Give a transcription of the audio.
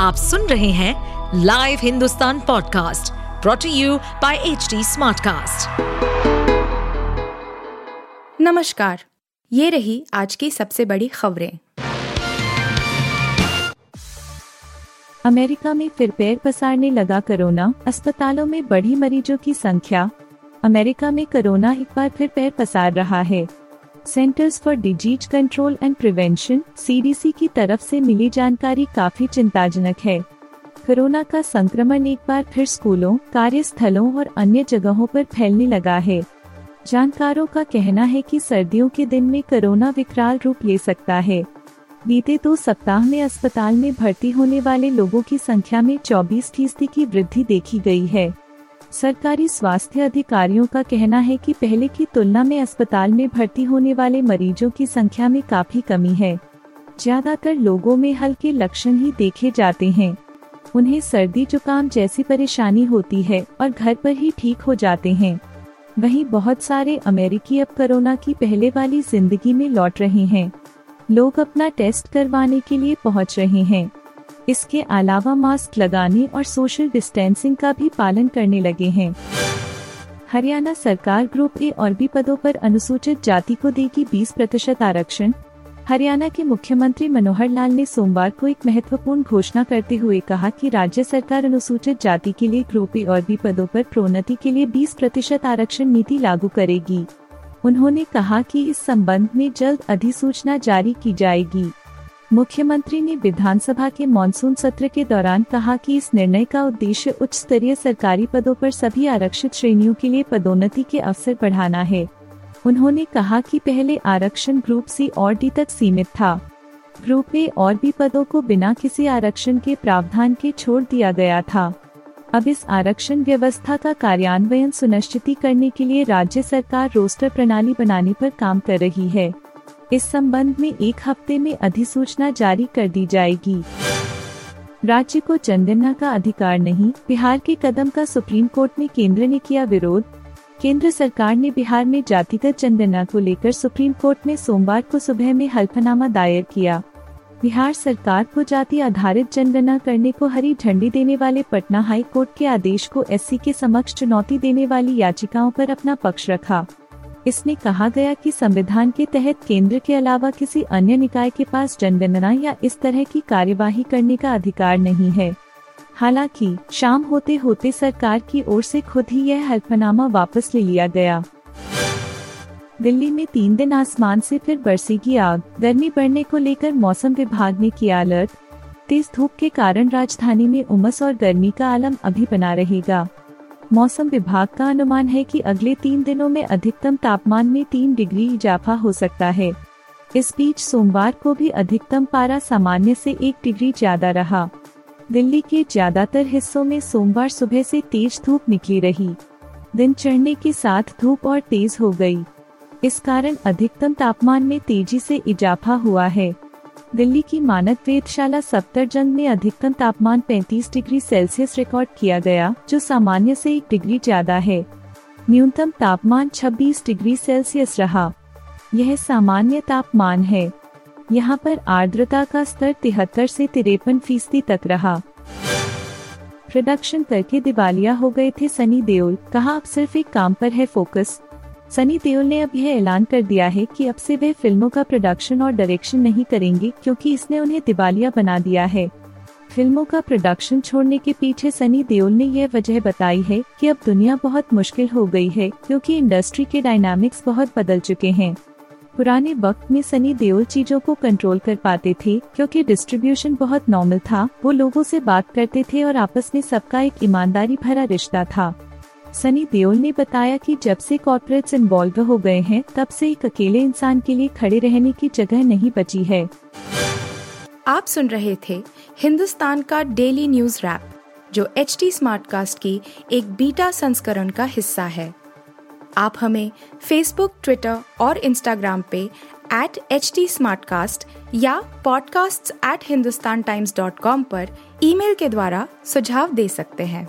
आप सुन रहे हैं live Hindustan podcast brought to you by H Smartcast. नमस्कार ये रही आज की सबसे बड़ी खबरें। अमेरिका में फिर पैर पसारने लगा कोरोना अस्पतालों में बढ़ी मरीजों की संख्या। अमेरिका में कोरोना एक बार फिर पैर पसार रहा है। Centers for Disease Control and Prevention CDC की तरफ़ से मिली जानकारी काफ़ी चिंताजनक है। कोरोना का संक्रमण एक बार फिर स्कूलों, कार्यस्थलों और अन्य जगहों पर फैलने लगा है। जानकारों का कहना है कि सर्दियों के दिन में कोरोना विकराल रूप ले सकता है। बीते दो सप्ताह में अस्पताल में भर्ती होने वाले लोगों की संख्या में 24 फ़ीसदी की वृद्धि देखी गई है। सरकारी स्वास्थ्य अधिकारियों का कहना है कि पहले की तुलना में अस्पताल में भर्ती होने वाले मरीजों की संख्या में काफ़ी कमी है। ज़्यादातर लोगों में हल्के लक्षण ही देखे जाते हैं। उन्हें सर्दी जुकाम जैसी परेशानी होती है और घर पर ही ठीक हो जाते हैं। वहीं बहुत सारे अमेरिकी अब कोरोना की पहले वाली ज़िंदगी में लौट रहे हैं। लोग अपना टेस्ट करवाने के लिए पहुँच रहे हैं। इसके अलावा मास्क लगाने और सोशल डिस्टेंसिंग का भी पालन करने लगे हैं। हरियाणा सरकार ग्रुप ए और बी पदों पर अनुसूचित जाति को देगी 20 प्रतिशत आरक्षण। हरियाणा के मुख्यमंत्री मनोहर लाल ने सोमवार को एक महत्वपूर्ण घोषणा करते हुए कहा कि राज्य सरकार अनुसूचित जाति के लिए ग्रुप ए और बी पदों पर प्रोन्नति के लिए 20 प्रतिशत आरक्षण नीति लागू करेगी। उन्होंने कहा कि इस संबंध में जल्द अधिसूचना जारी की जाएगी। मुख्यमंत्री ने विधानसभा के मानसून सत्र के दौरान कहा कि इस निर्णय का उद्देश्य उच्च स्तरीय सरकारी पदों पर सभी आरक्षित श्रेणियों के लिए पदोन्नति के अवसर बढ़ाना है। उन्होंने कहा कि पहले आरक्षण ग्रुप सी और डी तक सीमित था। ग्रुप ए और बी पदों को बिना किसी आरक्षण के प्रावधान के छोड़ दिया गया था। अब इस आरक्षण व्यवस्था का कार्यान्वयन सुनिश्चित करने के लिए राज्य सरकार रोस्टर प्रणाली बनाने पर काम कर रही है। इस संबंध में एक हफ़्ते में अधिसूचना जारी कर दी जाएगी। राज्य को जनगणना का अधिकार नहीं, बिहार के कदम का सुप्रीम कोर्ट में केंद्र ने किया विरोध। केंद्र सरकार ने बिहार में जातिगत जनगणना को लेकर सुप्रीम कोर्ट में सोमवार को सुबह में हल्फनामा दायर किया। बिहार सरकार को जाति आधारित जनगणना करने को हरी झंडी देने वाले पटना हाई कोर्ट के आदेश को एससी के समक्ष चुनौती देने वाली याचिकाओं पर अपना पक्ष रखा। इसमें कहा गया कि संविधान के तहत केंद्र के अलावा किसी अन्य निकाय के पास जनगणना या इस तरह की कार्यवाही करने का अधिकार नहीं है। हालाँकि, शाम होते होते सरकार की ओर से खुद ही यह हल्फनामा वापस ले लिया गया। दिल्ली में तीन दिन आसमान से फिर बरसेगी आग। गर्मी बढ़ने को लेकर मौसम विभाग ने किया अलर्ट। तेज धूप के कारण राजधानी में उमस और गर्मी का आलम अभी बना रहेगा। मौसम विभाग का अनुमान है कि अगले तीन दिनों में अधिकतम तापमान में तीन डिग्री इजाफा हो सकता है। इस बीच सोमवार को भी अधिकतम पारा सामान्य से एक डिग्री ज़्यादा रहा। दिल्ली के ज़्यादातर हिस्सों में सोमवार सुबह से तेज धूप निकली रही। दिन चढ़ने के साथ धूप और तेज हो गई। इस कारण अधिकतम तापमान में तेज़ी से इजाफा हुआ है। दिल्ली की मानक वेदशाला सप्तरजंग में अधिकतम तापमान 35 डिग्री सेल्सियस रिकॉर्ड किया गया, जो सामान्य से एक डिग्री ज़्यादा है। न्यूनतम तापमान 26 डिग्री सेल्सियस रहा। यह सामान्य तापमान है। यहाँ पर आर्द्रता का स्तर तिहत्तर से तिरपन फ़ीसदी तक रहा। प्रोडक्शन करके दिवालिया हो गए थे सनी देओल, कहा, अब सिर्फ़ एक काम पर है फोकस सनी देओल ने अब यह ऐलान कर दिया है कि अब से वे फ़िल्मों का प्रोडक्शन और डायरेक्शन नहीं करेंगे, क्योंकि इसने उन्हें दिवालिया बना दिया है। फ़िल्मों का प्रोडक्शन छोड़ने के पीछे सनी देओल ने यह वजह बताई है कि अब दुनिया बहुत मुश्किल हो गई है, क्योंकि इंडस्ट्री के डायनामिक्स बहुत बदल चुके हैं। पुराने वक्त में सनी देओल चीज़ों को कंट्रोल कर पाते थे, क्योंकि डिस्ट्रीब्यूशन बहुत नॉर्मल था, वो लोगों से बात करते थे और आपस में सबका एक ईमानदारी भरा रिश्ता था। सनी देओल ने बताया कि जब से कॉर्पोरेट्स इन्वॉल्व हो गए हैं, तब से एक अकेले इंसान के लिए खड़े रहने की जगह नहीं बची है। आप सुन रहे थे हिंदुस्तान का डेली न्यूज़ रैप जो एच टी स्मार्ट कास्ट की एक बीटा संस्करण का हिस्सा है। आप हमें फेसबुक ट्विटर और इंस्टाग्राम पे एट एच टी या podcasts@hindustantimes.com पर ईमेल के द्वारा सुझाव दे सकते हैं।